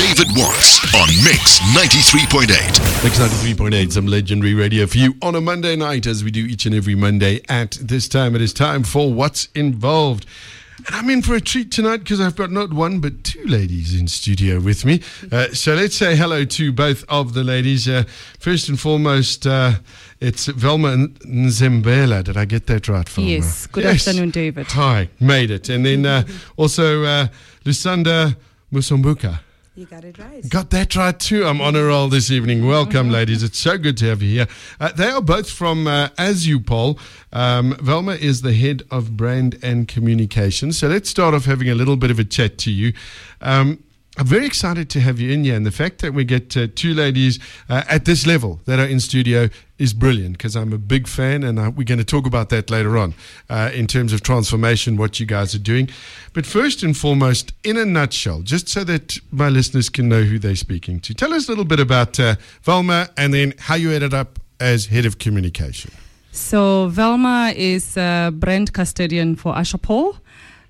David Watts on Mix 93.8. Mix 93.8, some legendary radio for you on a Monday night, as we do each and every Monday at this time. It is time for What's Involved. And I'm in for a treat tonight because I've got not one but two ladies in studio with me. Uh, so let's say hello to both of the ladies. Uh, first and foremost, uh, it's Velma Nzembela. Did I get that right, Velma? Yes. Good afternoon, David. Hi, made it. And then uh, also uh, Lusanda Musombuka. You got it right. Got that right too. I'm on a roll this evening. Welcome, ladies. It's so good to have you here. Uh, they are both from uh, Assupol. Um, Velma is the head of brand and communication. So let's start off having a little bit of a chat to you. Um, I'm very excited to have you in here, and the fact that we get uh, two ladies uh, at this level that are in studio is brilliant because I'm a big fan, and uh, we're going to talk about that later on uh, in terms of transformation, what you guys are doing. But first and foremost, in a nutshell, just so that my listeners can know who they're speaking to, tell us a little bit about uh, Velma and then how you ended up as head of communication. So, Velma is a brand custodian for Assupol.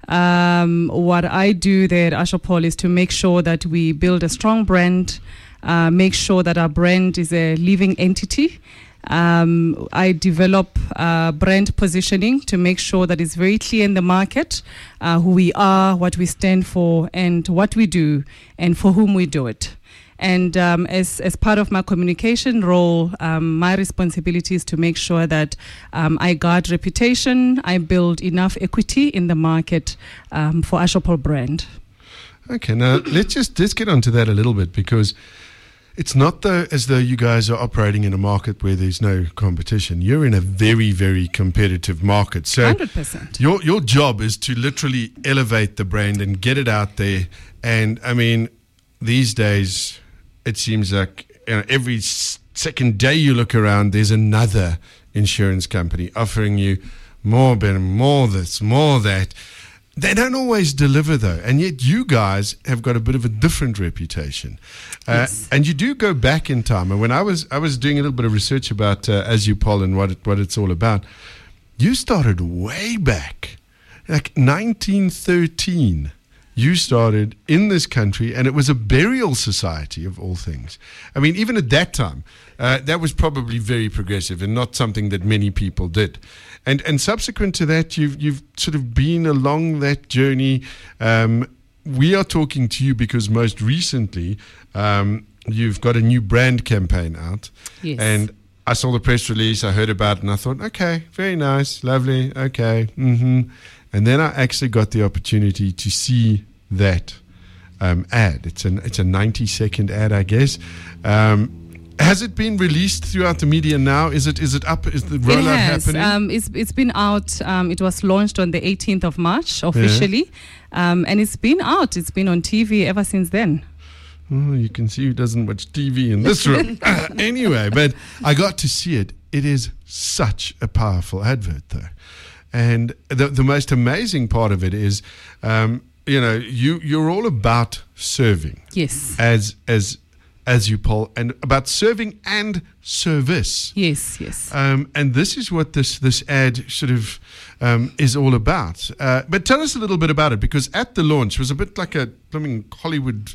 Um, what I do there at Assupol is to make sure that we build a strong brand, uh, make sure that our brand is a living entity. Um, I develop uh, brand positioning to make sure that it's very clear in the market uh, who we are, what we stand for, and what we do, and for whom we do it. And um, as, as part of my communication role, um, my responsibility is to make sure that um, I guard reputation, I build enough equity in the market um, for Assupol brand. Okay, now let's just let's get onto that a little bit because it's not though as though you guys are operating in a market where there's no competition. You're in a very very competitive market. So 100%. your your job is to literally elevate the brand and get it out there. And I mean, these days it seems like you know, every second day you look around, there's another insurance company offering you more, better, more this, more that. They don't always deliver though, and yet you guys have got a bit of a different reputation, uh, Yes. and you do go back in time. And when I was I was doing a little bit of research about uh, Assupol and what it, what it's all about, you started way back, like 1913 you started in this country, and it was a burial society of all things. I mean, even at that time, uh, that was probably very progressive and not something that many people did. And and subsequent to that, you've you've sort of been along that journey. Um, we are talking to you because most recently um, you've got a new brand campaign out, Yes. and I saw the press release, I heard about it, and I thought, okay, very nice, lovely, okay. mm-hmm. And then I actually got the opportunity to see that um, ad. It's an it's a 90 second ad, I guess. Um, has it been released throughout the media now? Is it is it up? Is the It rollout has. happening? Um, it's, it's been out. Um, it was launched on the 18th of March officially. Um, and it's been out. It's been on TV ever since then. Oh, you can see who doesn't watch TV in this room. anyway, but I got to see it. It is such a powerful advert, though. And the, the most amazing part of it is, um, you know, you, you're all about serving Yes. as, as, as you poll, and about serving and service. Yes, yes. Um, and this is what this this ad sort of um, is all about. Uh, but tell us a little bit about it because at the launch it was a bit like a I mean, Hollywood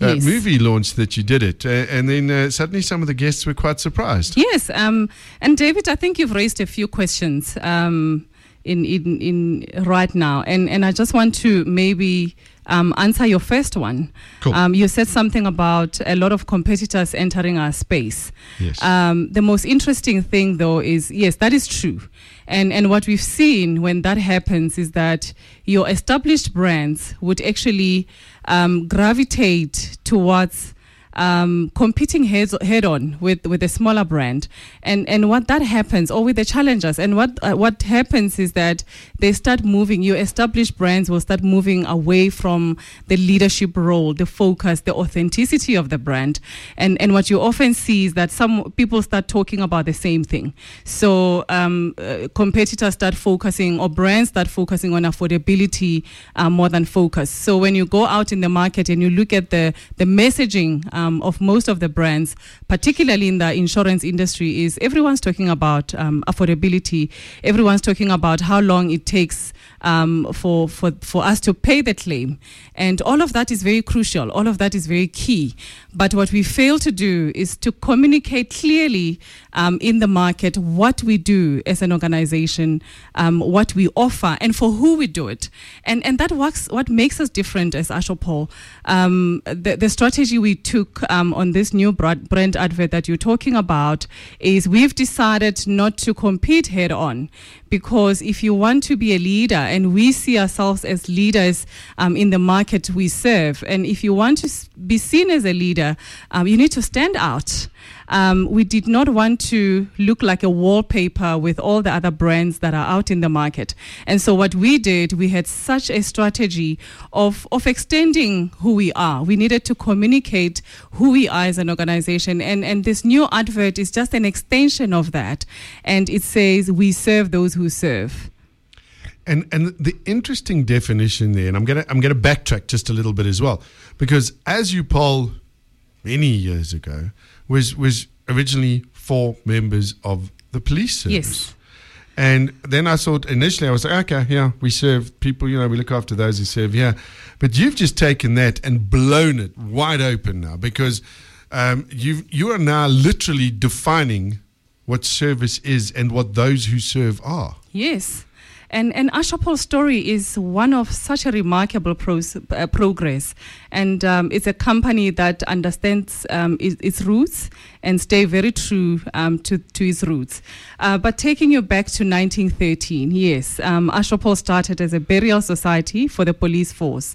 uh, Yes. movie launch that you did it, uh, and then uh, suddenly some of the guests were quite surprised. Yes, um, and David, I think you've raised a few questions um, in, in in right now, and and I just want to maybe um, answer your first one. Cool. Um, you said something about a lot of competitors entering our space. Yes. Um, the most interesting thing, though, is yes, that is true. And, and what we've seen when that happens is that your established brands would actually um, gravitate towards um, competing heads, head on with, with a smaller brand. And, and what that happens, or with the challengers, and what, uh, what happens is that they start moving, your established brands will start moving away from the leadership role, the focus, the authenticity of the brand. And, and what you often see is that some people start talking about the same thing. So um, uh, competitors start focusing, or brands start focusing on affordability uh, more than focus. So when you go out in the market and you look at the, the messaging um, um, of most of the brands, particularly in the insurance industry, is everyone's talking about um, affordability. Everyone's talking about how long it takes um, for, for, for us to pay the claim. And all of that is very crucial. All of that is very key. But what we fail to do is to communicate clearly um, in the market what we do as an organization, um, what we offer, and for who we do it. And, and that works, what makes us different as Assupol. Um, the, the strategy we took um, on this new brand advert that you're talking about is we've decided not to compete head on because if you want to be a leader, and we see ourselves as leaders um, in the market we serve, and if you want to be seen as a leader, um, you need to stand out. Um, we did not want to look like a wallpaper with all the other brands that are out in the market. And so what we did, we had such a strategy of, of extending who we are. We needed to communicate who we are as an organization. And, and this new advert is just an extension of that. And it says, we serve those who serve. And and the interesting definition there, and I'm gonna I'm gonna backtrack just a little bit as well, because Assupol many years ago was was originally for members of the police service. Yes. And then I thought initially I was like, okay, yeah, we serve people, you know, we look after those who serve here. But you've just taken that and blown it wide open now because um, you you are now literally defining what service is and what those who serve are. Yes. And, and Assupol's story is one of such a remarkable pros, uh, progress. And um, it's a company that understands um, its, its, roots and stay very true um, to, to its roots. Uh, but taking you back to 1913, yes, um, Assupol started as a burial society for the police force.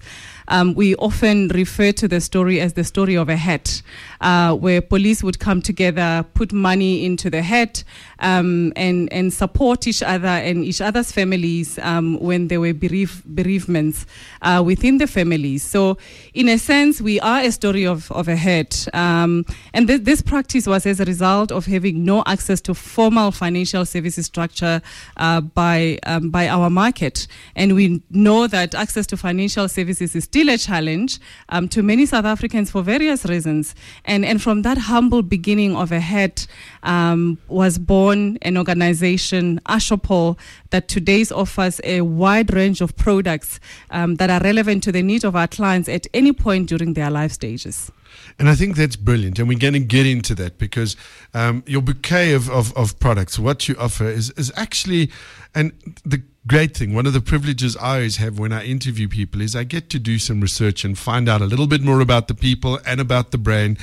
Um, we often refer to the story as the story of a hat, uh, where police would come together, put money into the hat, um, and and support each other and each other's families um, when there were bereave, bereavements uh, within the families. So, in a sense, we are a story of, of a hat, um, and th- this practice was as a result of having no access to formal financial services structure uh, by um, by our market, and we know that access to financial services is still a challenge um, to many South Africans for various reasons. And, and from that humble beginning of a hat um, was born an organization, Assupol, that today offers a wide range of products um, that are relevant to the needs of our clients at any point during their life stages. And I think that's brilliant. And we're going to get into that because um, your bouquet of, of, of, products, what you offer, is, is actually, and the great thing, one of the privileges I always have when I interview people is I get to do some research and find out a little bit more about the people and about the brand.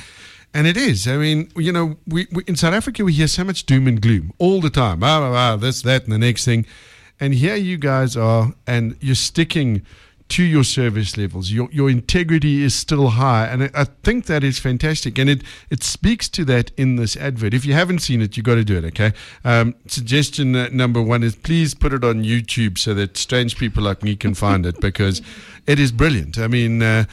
And it is. I mean, you know, we, we in South Africa, we hear so much doom and gloom all the time. Ah, ah, ah, this, that, and the next thing. And here you guys are, and you're sticking to your service levels. Your your integrity is still high, and I, think that is fantastic. And it it speaks to that in this advert. If you haven't seen it, you've got to do it. Okay. Um, suggestion number one is please put it on YouTube so that strange people like me can find it because it is brilliant. I mean, uh,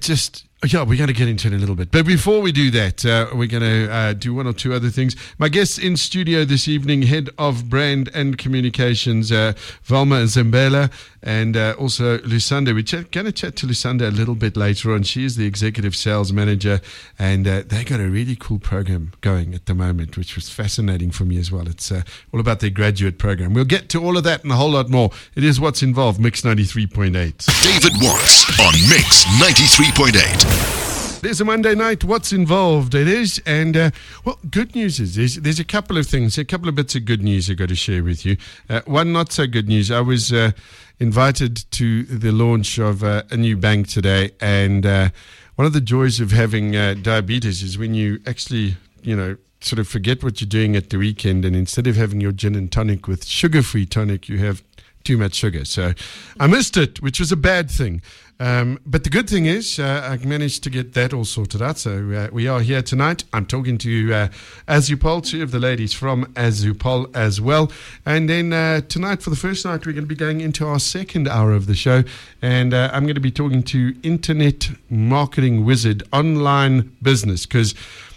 just yeah, we're going to get into it a little bit. But before we do that, uh, we're going to uh, do one or two other things. My guest in studio this evening, Head of Brand and Communications, uh, Velma Zambela, and uh, also Lucinda. We're going to chat to Lucinda a little bit later on. She is the Executive Sales Manager, and uh, they got a really cool program going at the moment, which was fascinating for me as well. It's uh, all about their graduate program. We'll get to all of that and a whole lot more. It is what's involved, Mix 93.8. David Watts on Mix 93.8. There's a Monday night. What's involved? It is, and uh, well, good news is there's, there's, a couple of things, a couple of bits of good news I've got to share with you. Uh, one not so good news. I was uh, invited to the launch of uh, a new bank today, and uh, one of the joys of having uh, diabetes is when you actually, you know, sort of forget what you're doing at the weekend, and instead of having your gin and tonic with sugar-free tonic, you have too much sugar. So I missed it, which was a bad thing. Um, but the good thing is, uh, I managed to get that all sorted out. So uh, we are here tonight. I'm talking to uh, Assupol, two of the ladies from Assupol as well. And then uh, tonight, for the first night, we're going to be going into our second hour of the show. And uh, I'm going to be talking to Internet Marketing Wizard Online Business because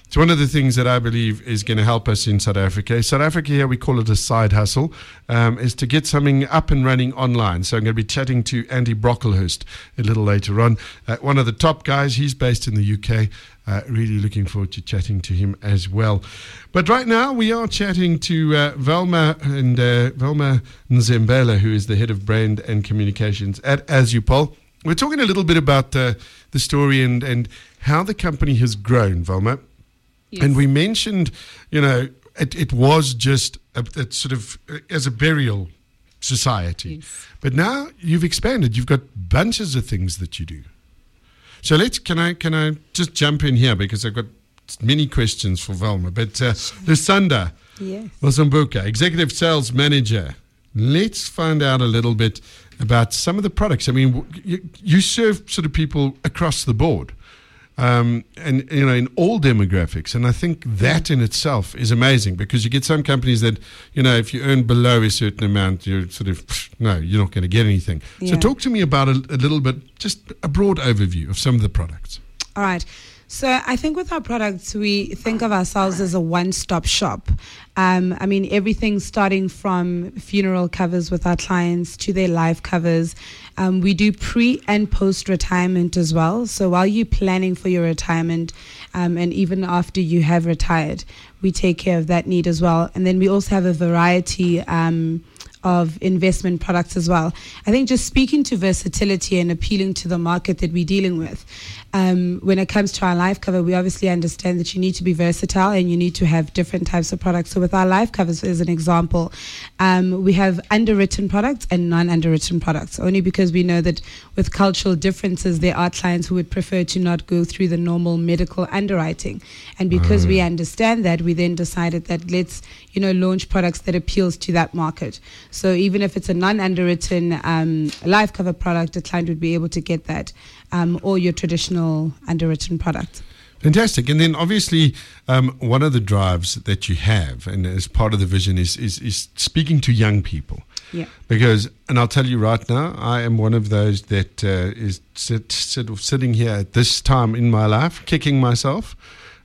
It's one of the things that I believe is going to help us in South Africa. South Africa here, we call it a side hustle, um, is to get something up and running online. So I'm going to be chatting to Andy Brocklehurst a little later on. Uh, one of the top guys, he's based in the UK. Uh, really looking forward to chatting to him as well. But right now, we are chatting to uh, Velma and uh, Velma Nzembela, who is the head of brand and communications at Assupol. We're talking a little bit about uh, the story and, and how the company has grown, Velma. Yes. And we mentioned, you know, it, it was just a, sort of as a burial society. Yes. But now you've expanded. You've got bunches of things that you do. So let's can I can I just jump in here because I've got many questions for Velma. But uh, Lusanda Yes. Mozambuka, executive sales manager. Let's find out a little bit about some of the products. I mean, you, you serve sort of people across the board, um, and you know, in all demographics. And I think that in itself is amazing because you get some companies that, you know, if you earn below a certain amount, you're sort of no, you're not going to get anything. So talk to me about a, a little bit, just a broad overview of some of the products. All right. So I think with our products, we think of ourselves as a one-stop shop. Um, I mean, everything starting from funeral covers with our clients to their life covers. Um, we do pre and post retirement as well. So while you're planning for your retirement, um, and even after you have retired, we take care of that need as well. And then we also have a variety. Um, of investment products as well. I think just speaking to versatility and appealing to the market that we're dealing with. Um, when it comes to our life cover, we obviously understand that you need to be versatile and you need to have different types of products. So with our life covers, as an example, um, we have underwritten products and non-underwritten products. Only because we know that with cultural differences, there are clients who would prefer to not go through the normal medical underwriting, and because we understand that, we then decided that let's you know launch products that appeals to that market. So even if it's a non-underwritten um, life cover product, a client would be able to get that, um, or your traditional underwritten product. Fantastic. And then obviously, um, one of the drives that you have, and as part of the vision, is, is, is speaking to young people. Yeah. Because, and I'll tell you right now, I am one of those that uh, is sit, sit, sitting here at this time in my life, kicking myself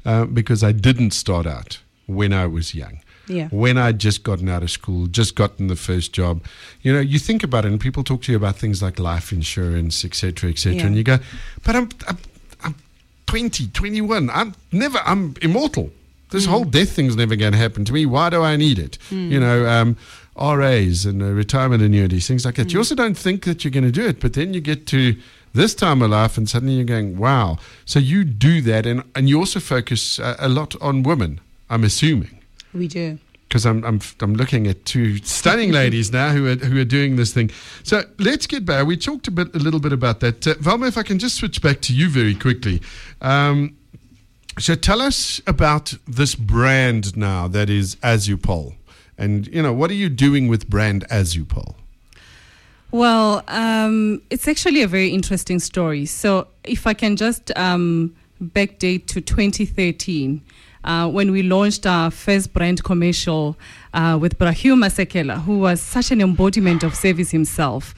uh, because I didn't start out when I was young. Yeah. When I'd just gotten out of school, just gotten the first job, you know, you think about it, and people talk to you about things like life insurance, et cetera, et cetera, Yeah. and you go, but I'm, I'm, I'm 20, 21. I'm never, I'm immortal. This whole death thing's never going to happen to me. Why do I need it? You know, um, RAs and uh, retirement annuities, things like that. You also don't think that you're going to do it, but then you get to this time of life and suddenly you're going, wow. So you do that, and, and you also focus uh, a lot on women, I'm assuming We do. because I'm, I'm I'm looking at two stunning ladies now who are who are doing this thing. So let's get back. We talked a bit a little bit about that. Uh, Velma, if I can just switch back to you very quickly. Um, so tell us about this brand now that is Assupol, and you know what are you doing with brand Assupol? Well, um, it's actually a very interesting story. So, if I can just um, backdate to 2013, uh, when we launched our first brand commercial uh, with Bra Hugh Masekela, who was such an embodiment of service himself.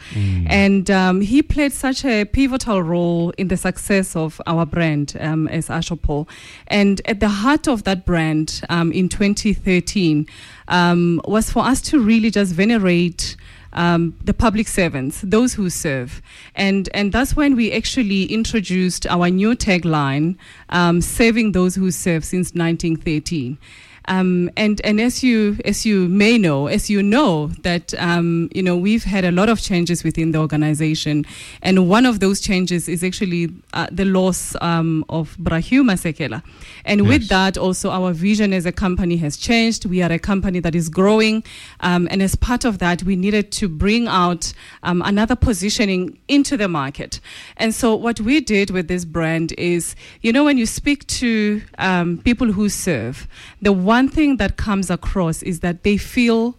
And um, he played such a pivotal role in the success of our brand um, as Assupol. And at the heart of that brand um, in 2013 um, was for us to really just venerate um, the public servants, those who serve. And, and that's when we actually introduced our new tagline, um, Serving Those Who Serve since 1913. Um, and and as you as you may know, as you know that um, you know we've had a lot of changes within the organization, and one of those changes is actually uh, the loss um, of Bra Hugh Masekela, and Yes. with that also our vision as a company has changed. We are a company that is growing, um, and as part of that, we needed to bring out um, another positioning into the market. And so what we did with this brand is, you know, when you speak to um, people who serve, the one thing that comes across is that they feel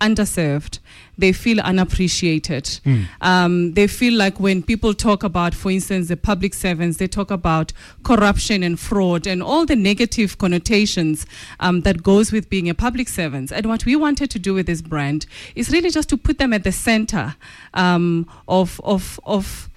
underserved. They feel unappreciated. Um, they feel like when people talk about, for instance, the public servants, they talk about corruption and fraud and all the negative connotations um, that goes with being a public servant. And what we wanted to do with this brand is really just to put them at the center um, of of of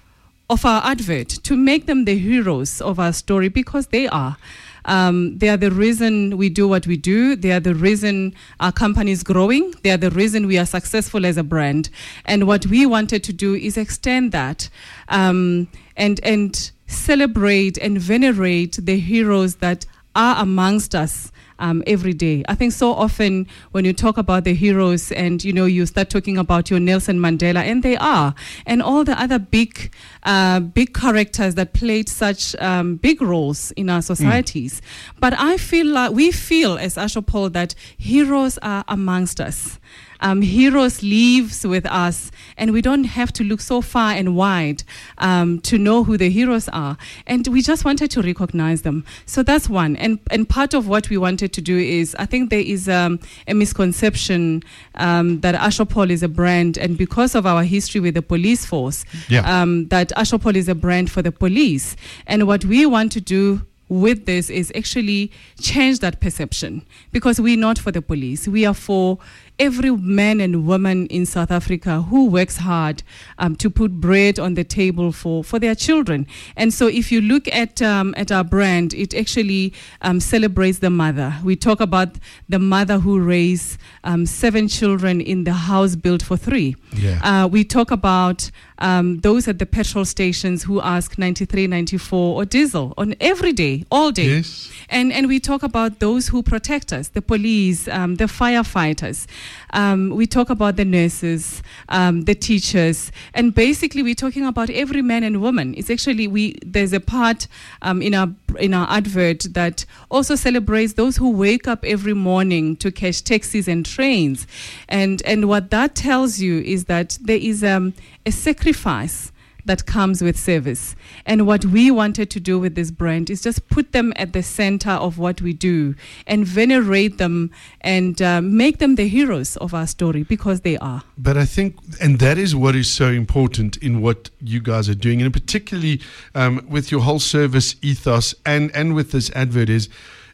of our advert to make them the heroes of our story because they are. Um, they are the reason we do what we do. They are the reason our company is growing. They are the reason we are successful as a brand. And what we wanted to do is extend that um, and and celebrate and venerate the heroes that are amongst us um, every day. I think so often when you talk about the heroes and you know you start talking about your Nelson Mandela, and they are, and all the other big, uh, big characters that played such um, big roles in our societies. Mm. But I feel like we feel as Assupol that heroes are amongst us um, Heroes lives with us, and we don't have to look so far and wide um, to know who the heroes are. And we just wanted to recognize them. So that's one. And and part of what we wanted to do is, I think there is um, a misconception um, that Assupol is a brand, and because of our history with the police force, yeah. Um, that Assupol is a brand for the police. And what we want to do with this is actually change that perception because we're not for the police. We are for every man and woman in South Africa who works hard um, to put bread on the table for, for their children. And so if you look at, um, at our brand, it actually um, celebrates the mother. We talk about the mother who raised um, seven children in the house built for three. Yeah. Uh, we talk about um, those at the petrol stations who ask 93, 94 or diesel on every day, all day. Yes. And, and we talk about those who protect us, the police, um, the firefighters. Um, we talk about the nurses, um, the teachers, and basically we're talking about every man and woman. It's actually we there's a part um, in our in our advert that also celebrates those who wake up every morning to catch taxis and trains, and and what that tells you is that there is um, a sacrifice that comes with service. And what we wanted to do with this brand is just put them at the center of what we do and venerate them and uh, make them the heroes of our story because they are. But I think, and that is what is so important in what you guys are doing, and particularly um, with your whole service ethos and, and with this advert is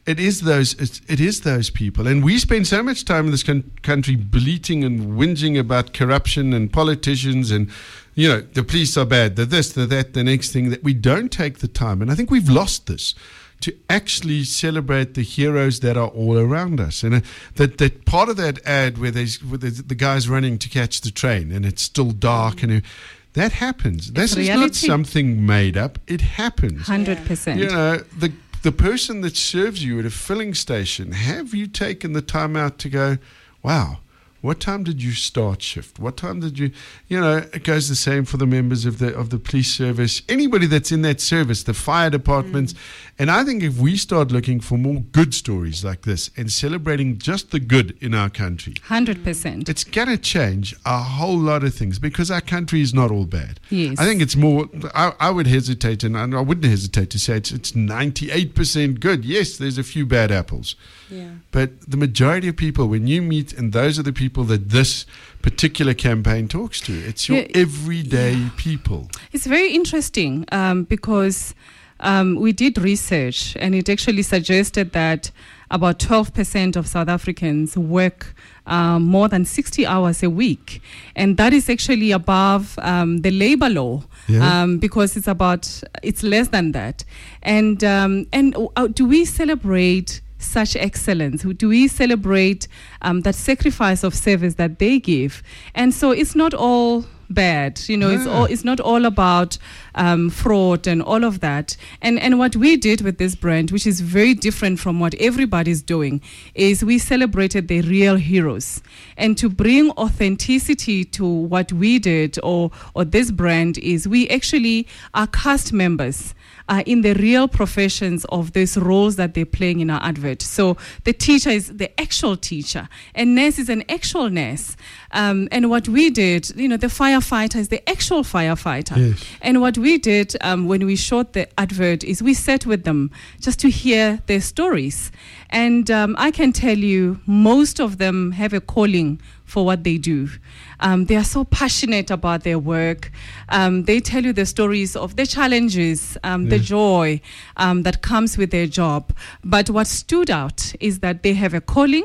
it is those it is those people and we spend so much time in this country bleating and whinging about corruption and politicians and you know, the police are bad, the this, the that, the next thing, that we don't take the time. And I think we've lost this to actually celebrate the heroes that are all around us. And uh, that, that part of that ad where, there's, where the, the guy's running to catch the train and it's still dark and uh, that happens. This is not something made up. It happens. 100%. You know, the, the person that serves you at a filling station, have you taken the time out to go, wow, what time did you start shift? What time did you, you know, it goes the same for the members of the of the police service, anybody that's in that service, the fire departments. Mm. And I think if we start looking for more good stories like this and celebrating just the good in our country, 100%. It's going to change a whole lot of things because our country is not all bad. Yes. I think it's more, I, I would hesitate, and I wouldn't hesitate to say it's, it's 98% good. Yes, there's a few bad apples. Yeah. But the majority of people, when you meet, and those are the people that this particular campaign talks to, it's your yeah, everyday yeah. people. It's very interesting um, because um, we did research, and it actually suggested that about 12% of South Africans work um, more than 60 hours a week. And that is actually above um, the labor law yeah. um, because it's about, it's less than that. And, um, and uh, do we celebrate such excellence? Do we celebrate um, that sacrifice of service that they give? And so it's not all bad. You know, yeah. it's all it's not all about um, fraud and all of that. And and what we did with this brand, which is very different from what everybody's doing, is we celebrated the real heroes. And to bring authenticity to what we did or or this brand is we actually are cast members uh, in the real professions of these roles that they're playing in our advert. So the teacher is the actual teacher, and nurse is an actual nurse. Um, and what we did, you know, the firefighter is the actual firefighter. Yes. And what we did um, when we shot the advert is we sat with them just to hear their stories. And um, I can tell you, most of them have a calling for what they do. Um, they are so passionate about their work. Um, they tell you the stories of the challenges, um, yeah. the joy um, that comes with their job. But what stood out is that they have a calling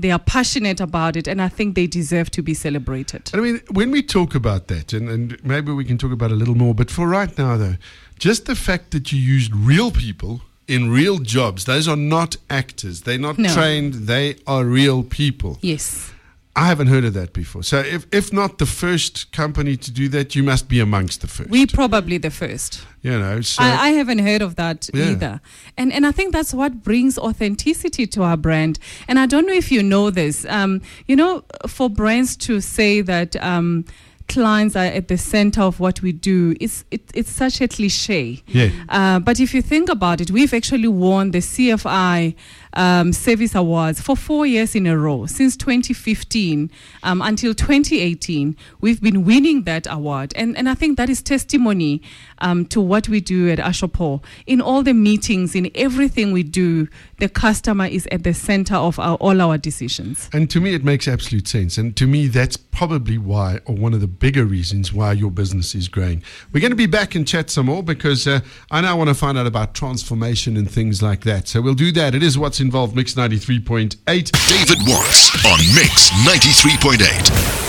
They are passionate about it, and I think they deserve to be celebrated. I mean, when we talk about that, and, and maybe we can talk about it a little more, but for right now, though, just the fact that you used real people in real jobs, those are not actors. They're not No. trained, they are real people. Yes. I haven't heard of that before. So, if, if not the first company to do that, you must be amongst the first. We probably the first. you know, so. I, I haven't heard of that Yeah. either. And and I think that's what brings authenticity to our brand. And I don't know if you know this. Um, you know, for brands to say that um, clients are at the center of what we do, it's it, it's such a cliche. yeah. Uh, but if you think about it, we've actually won the CFI um, Service Awards for four years in a row. Since 2015 um, until 2018, we've been winning that award. And, and I think that is testimony um, to what we do at Ashopo. In all the meetings, in everything we do, the customer is at the center of our, all our decisions. And to me, it makes absolute sense. And to me, that's probably why, or one of the bigger reasons why your business is growing. We're going to be back and chat some more because uh, I now want to find out about transformation and things like that. So we'll do that. It is what's involved, Mix 93.8. David Watts on Mix 93.8.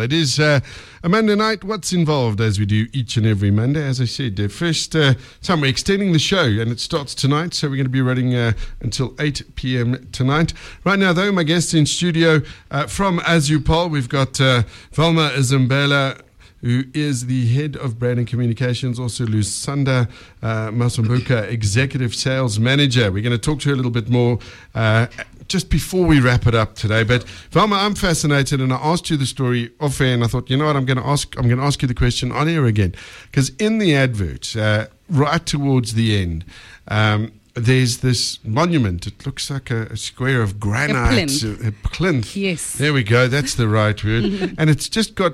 It is uh, a Monday night. What's involved as we do each and every Monday? As I said, the first uh, time we're extending the show and it starts tonight. So we're going to be running uh, until 8 p.m. tonight. Right now, though, my guest in studio uh, from Assupol, we've got uh, Velma Zambela who is the head of brand and communications, also Lusanda uh, Masumbuka, executive sales manager. We're going to talk to her a little bit more uh, just before we wrap it up today. But Velma, I'm fascinated, and I asked you the story off air, and I thought, you know what, I'm going to ask, I'm going to ask you the question on air again, because in the advert, uh, right towards the end. Um, there's this monument. It looks like a, a square of granite. plinth. A, a plinth. Yes. There we go. That's the right word. and it's just got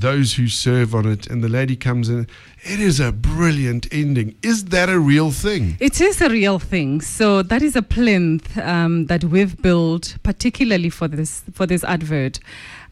those who serve on it. And the lady comes in. It is a brilliant ending. Is that a real thing? It is a real thing. So that is a plinth um, that we've built particularly for this for this advert,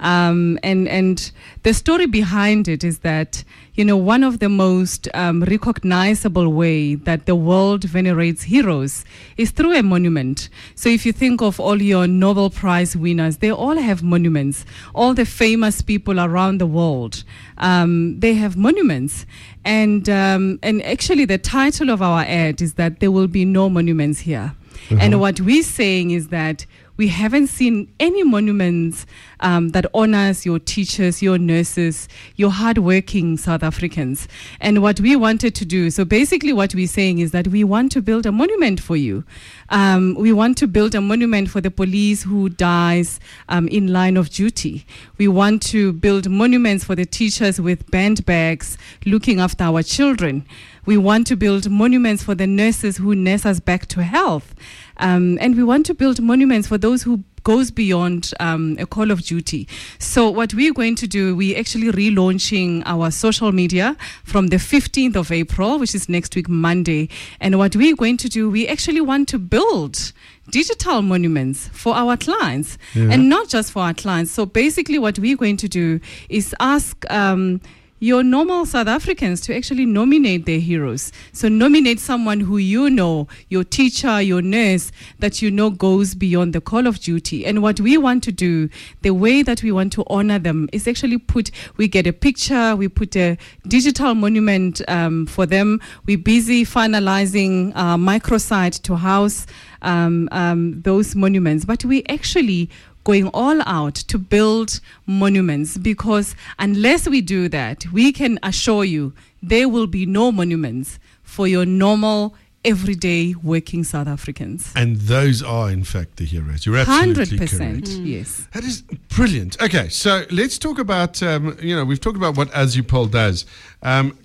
um, and and the story behind it is that you know one of the most um, recognizable way that the world venerates heroes is through a monument. So if you think of all your Nobel Prize winners, they all have monuments. All the famous people around the world, um, they have monuments. And um, and actually, the title of our ad is that there will be no monuments here. And what we're saying is that we haven't seen any monuments um, that honors your teachers, your nurses, your hardworking South Africans. And what we wanted to do, so basically what we're saying is that we want to build a monument for you. Um, we want to build a monument for the police who dies um, in line of duty. We want to build monuments for the teachers with band bags looking after our children. We want to build monuments for the nurses who nurse us back to health. Um, and we want to build monuments for those who goes beyond um, a call of duty. So what we're going to do, we're actually relaunching our social media from the 15th of April, which is next week, Monday. And what we're going to do, we actually want to build digital monuments for our clients and not just for our clients. So basically what we're going to do is ask um, your normal South Africans to actually nominate their heroes. So nominate someone who you know, your teacher, your nurse, that you know goes beyond the call of duty. And what we want to do, the way that we want to honor them is actually put, we get a picture, we put a digital monument um, for them. We're busy finalizing uh, microsite to house um, um, those monuments, but we actually going all out to build monuments because unless we do that, we can assure you there will be no monuments for your normal, everyday working South Africans. And those are, in fact, the heroes. You're absolutely 100%. correct. Yes. That is brilliant. Okay, so let's talk about, um, you know, we've talked about what Assupol does. Um,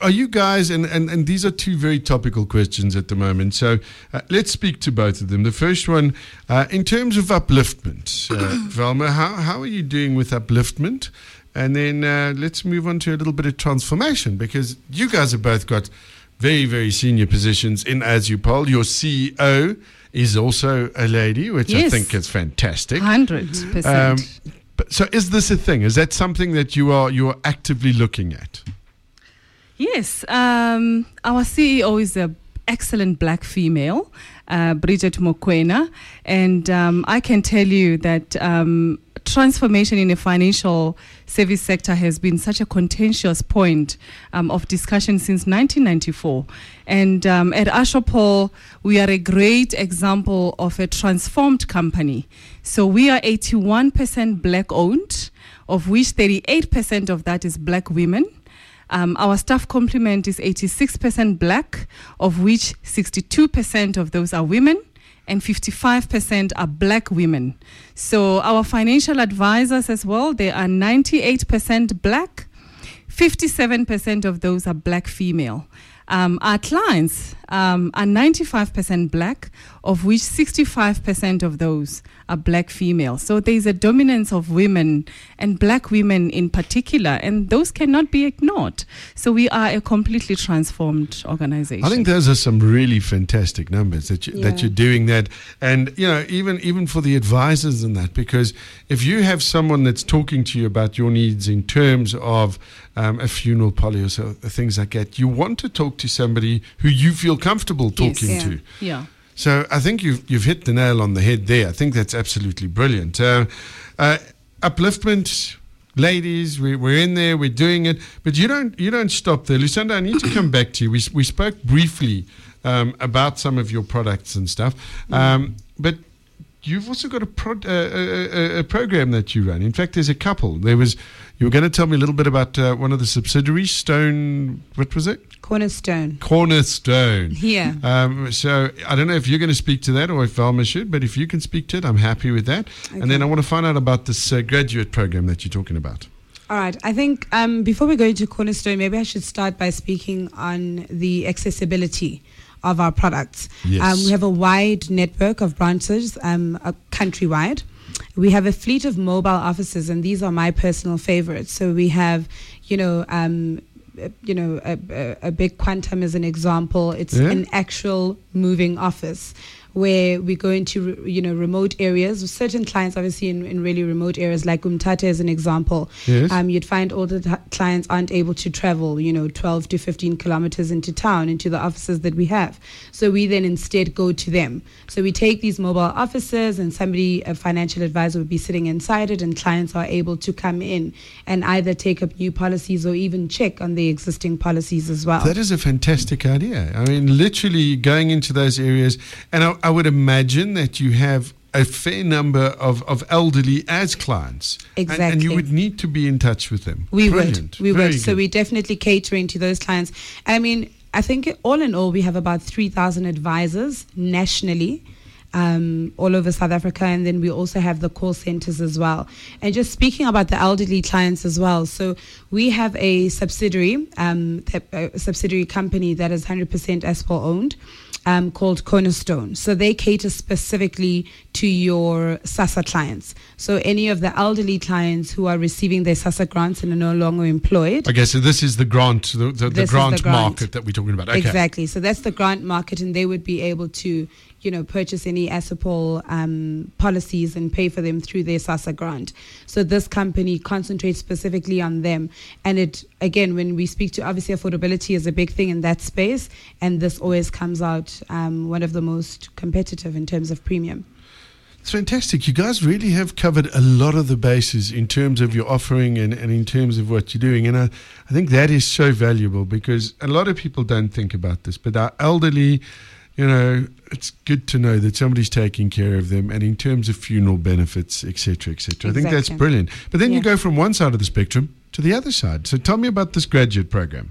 are you guys, and, and, and these are two very topical questions at the moment, so uh, let's speak to both of them. The first one, uh, in terms of upliftment, uh, Velma, how, how are you doing with upliftment? And then uh, let's move on to a little bit of transformation because you guys have both got very, very senior positions in Assupol. Your CEO is also a lady, which I think is fantastic. 100%. Um, but, so, is this a thing? Is that something that you are you are actively looking at? Yes, um, our CEO is a excellent black female, uh, Bridget Mokwena. And um, I can tell you that um, transformation in the financial service sector has been such a contentious point um, of discussion since 1994. And um, at Assupol, we are a great example of a transformed company. So we are 81% black owned, of which 38% of that is black women. Um, our staff complement is 86% black, of which 62% of those are women and 55% are black women. So our financial advisors as well, they are 98% black, 57% of those are black female. Um, our clients um, are 95% black, of which 65% of those are black females. So there's a dominance of women and black women in particular, and those cannot be ignored. So we are a completely transformed organization. I think those are some really fantastic numbers that you, that Yeah. you're doing that, and you know even even for the advisors and that because if you have someone that's talking to you about your needs in terms of um, a funeral poly or so, things like that, you want to talk to somebody who you feel comfortable Yes. talking Yeah. to. yeah. So I think you've you've hit the nail on the head there. I think that's absolutely brilliant. Uh, uh, upliftment, ladies, we, we're in there, we're doing it, but you don't you don't stop there, Lucinda. I need to come back to you. We we spoke briefly um, about some of your products and stuff, um, but. You've also got a, pro- uh, a, a, program that you run. In fact, there's a couple. There was you were going to tell me a little bit about uh, one of the subsidiaries, Stone. What was it? Cornerstone. Cornerstone. Yeah. Um, so I don't know if you're going to speak to that or if Velma should, but if you can speak to it, I'm happy with that. And then I want to find out about this uh, graduate program that you're talking about. All right. I think um, before we go into Cornerstone, maybe I should start by speaking on the accessibility of our products. Yes. Um, we have a wide network of branches um, uh, countrywide. We have a fleet of mobile offices, and these are my personal favorites. So we have, you know, um, uh, you know, a, a, a big quantum as an example. It's Yeah. an actual moving office where we go into you know remote areas. Certain clients, obviously, in, in really remote areas, like Umtata as an example, Yes. um, you'd find all the t- clients aren't able to travel, you know, 12 to 15 kilometers into town, into the offices that we have. So we then instead go to them. So we take these mobile offices, and somebody, a financial advisor, would be sitting inside it, and clients are able to come in and either take up new policies or even check on the existing policies as well. That is a fantastic idea. I mean, literally going into those areas, and I, I would imagine that you have a fair number of, of elderly as clients. And- And, you would need to be in touch with them. We Brilliant. would. We Very would. So we're definitely catering to those clients. I mean, I think all in all, we have about 3,000 advisors nationally. Um, all over South Africa, and then we also have the call centers as well. And just speaking about the elderly clients as well, so we have a subsidiary, um, a subsidiary company that is 100% Assupol owned, um, called Cornerstone. So they cater specifically to your SASSA clients. So any of the elderly clients who are receiving their SASSA grants and are no longer employed. Okay, so this is the grant, the, the, the grant, the grant. market that we're talking about. Okay. Exactly. So that's the grant market, and they would be able to, you know, purchase any Assupol um, policies and pay for them through their SASSA grant. So this company concentrates specifically on them. And it, again, when we speak to, obviously, affordability is a big thing in that space, and this always comes out um, one of the most competitive in terms of premium. It's fantastic. You guys really have covered a lot of the bases in terms of your offering and, and in terms of what you're doing. And I, I think that is so valuable because a lot of people don't think about this, but our elderly, you know, it's good to know that somebody's taking care of them and in terms of funeral benefits, et cetera, et cetera. I think that's brilliant. But then you go from one side of the spectrum to the other side. So tell me about this graduate program.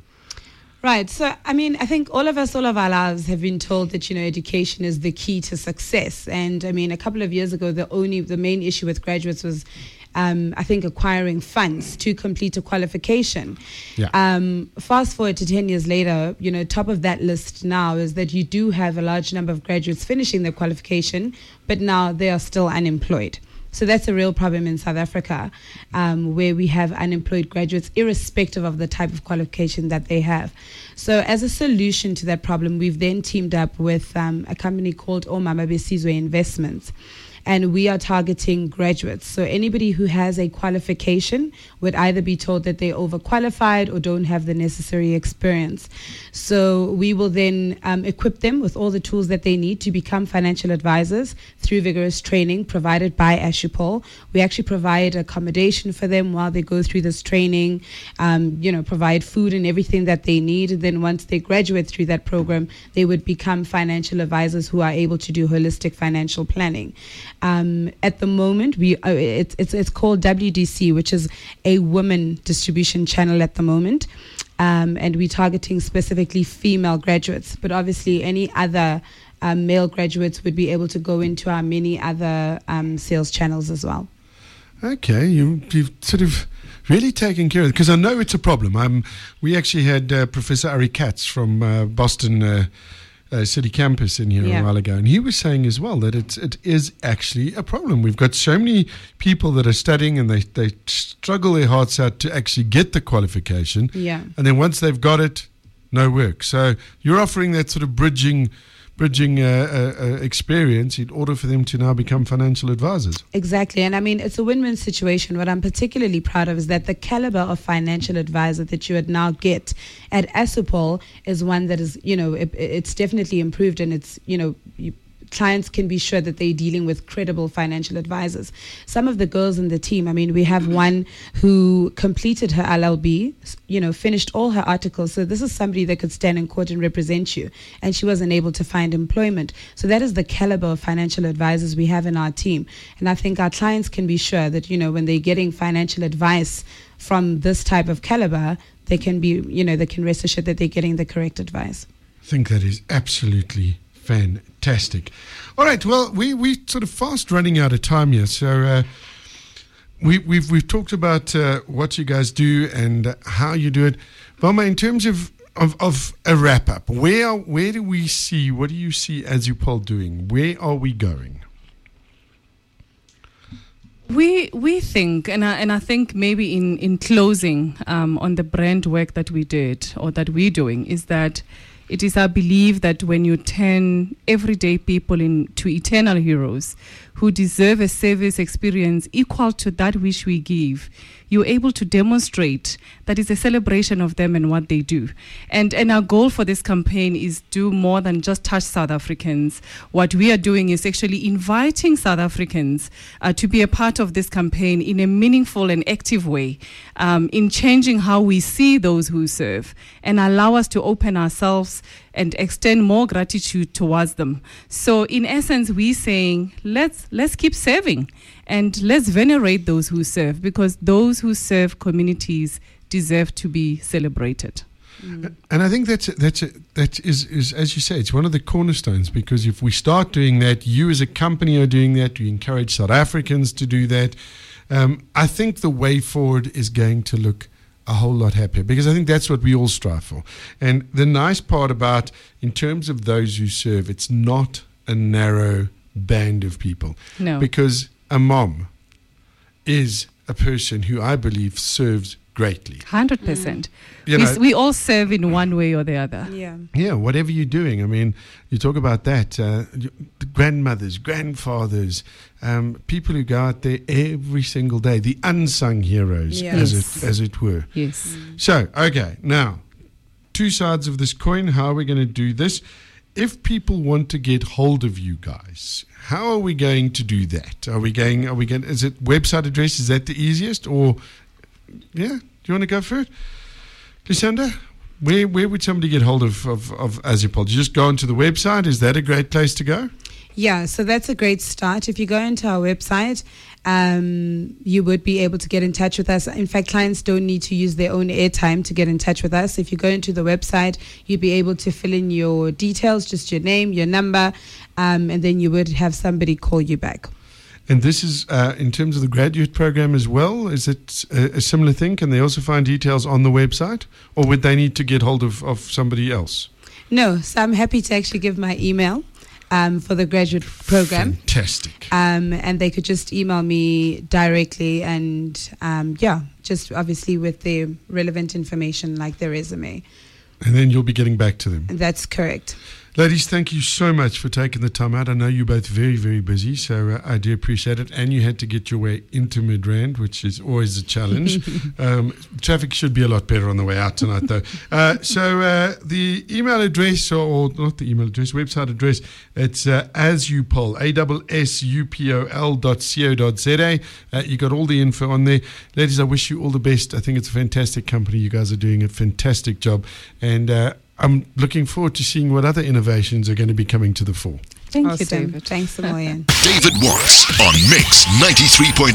Right. So, I mean, I think all of us, all of our lives have been told that, you know, education is the key to success. And I mean, a couple of years ago, the only, the main issue with graduates was, um, I think, acquiring funds to complete a qualification. Yeah. Um, fast forward to 10 years later, you know, top of that list now is that you do have a large number of graduates finishing their qualification, but now they are still unemployed. So that's a real problem in South Africa, um, where we have unemployed graduates, irrespective of the type of qualification that they have. So, as a solution to that problem, we've then teamed up with um, a company called Omama Besizwe Investments. And we are targeting graduates. So anybody who has a qualification would either be told that they're overqualified or don't have the necessary experience. So we will then um, equip them with all the tools that they need to become financial advisors through vigorous training provided by Assupol. We actually provide accommodation for them while they go through this training, um, you know, provide food and everything that they need. And then once they graduate through that program, they would become financial advisors who are able to do holistic financial planning. Um, at the moment, we uh, it's, it's it's called WDC, which is a women distribution channel at the moment. Um, and we're targeting specifically female graduates, but obviously any other um, male graduates would be able to go into our many other um, sales channels as well. Okay, you, you've sort of really taken care of it because I know it's a problem. Um, we actually had uh, Professor Ari Katz from uh, Boston uh, uh, City Campus in here Yeah. a while ago, and he was saying as well that it's it is actually a problem. We've got so many people that are studying and they they struggle their hearts out to actually get the qualification, Yeah. and then once they've got it, no work. So you're offering that sort of bridging. Bridging experience in order for them to now become financial advisors. Exactly. And I mean, it's a win win situation. What I'm particularly proud of is that the caliber of financial advisor that you would now get at Assupol is one that is, you know, it, it's definitely improved and it's, you know, you, clients can be sure that they're dealing with credible financial advisors. Some of the girls in the team, I mean, we have mm-hmm. one who completed her LLB, you know, finished all her articles. So this is somebody that could stand in court and represent you. And she wasn't able to find employment. So that is the caliber of financial advisors we have in our team. And I think our clients can be sure that, you know, when they're getting financial advice from this type of caliber, they can be, you know, they can rest assured that they're getting the correct advice. I think that is absolutely fantastic. All right, well, we we sort of fast running out of time here, so uh, we we've we've talked about uh, what you guys do and how you do it. Velma, in terms of of, of a wrap up, where where do we see? What do you see Assupol doing? Where are we going? We we think, and I, and I think maybe in in closing um, on the brand work that we did or that we're doing is that it is our belief that when you turn everyday people into eternal heroes who deserve a service experience equal to that which we give, you're able to demonstrate that it's a celebration of them and what they do. And and our goal for this campaign is do more than just touch South Africans. What we are doing is actually inviting South Africans uh, to be a part of this campaign in a meaningful and active way, um, in changing how we see those who serve, and allow us to open ourselves and extend more gratitude towards them. So, in essence, we're saying let's let's keep serving, and let's venerate those who serve because those who serve communities deserve to be celebrated. And I think that's that's that is is as you say, it's one of the cornerstones because if we start doing that, you as a company are doing that. You encourage South Africans to do that. Um, I think the way forward is going to look a whole lot happier because I think that's what we all strive for. And the nice part about, in terms of those who serve, it's not a narrow band of people No. because a mom is a person who I believe serves greatly. Hundred percent. You We, know- s- we all serve in one way or the other. Yeah. Yeah, whatever you're doing. I mean, you talk about that. Uh, the grandmothers, grandfathers, um, people who go out there every single day, the unsung heroes, Yeah. as, Yes. it, as it were. Yes. So, okay, now, two sides of this coin. How are we going to do this? If people want to get hold of you guys, how are we going to do that? Are we going, are we going, is it website address? Is that the easiest? Or, yeah, do you want to go for it? Lysander, where, where would somebody get hold of, of, of Assupol? Do you just go onto the website? Is that a great place to go? Yeah, so that's a great start. If you go into our website, um, you would be able to get in touch with us. In fact, clients don't need to use their own airtime to get in touch with us. If you go into the website, you'd be able to fill in your details, just your name, your number, um, and then you would have somebody call you back. And this is uh, in terms of the graduate program as well. Is it a, a similar thing? Can they also find details on the website, or would they need to get hold of, of somebody else? No, so I'm happy to actually give my email um, for the graduate program. Fantastic. Um, and they could just email me directly and um, yeah, just obviously with the relevant information like their resume. And then you'll be getting back to them. That's correct. Ladies, thank you so much for taking the time out. I know you're both very, very busy, so uh, I do appreciate it. And you had to get your way into Midrand, which is always a challenge. um, traffic should be a lot better on the way out tonight, though. Uh, so uh, the email address, or, or, not the email address, website address, it's uh, assupol, A-S-S-U-P-O-L dot co dot Z-A. Uh, you got all the info on there. Ladies, I wish you all the best. I think it's a fantastic company. You guys are doing a fantastic job. And uh, I'm looking forward to seeing what other innovations are going to be coming to the fore. Thank Awesome. you, David. Thanks a million. David Morris on Mix 93.8.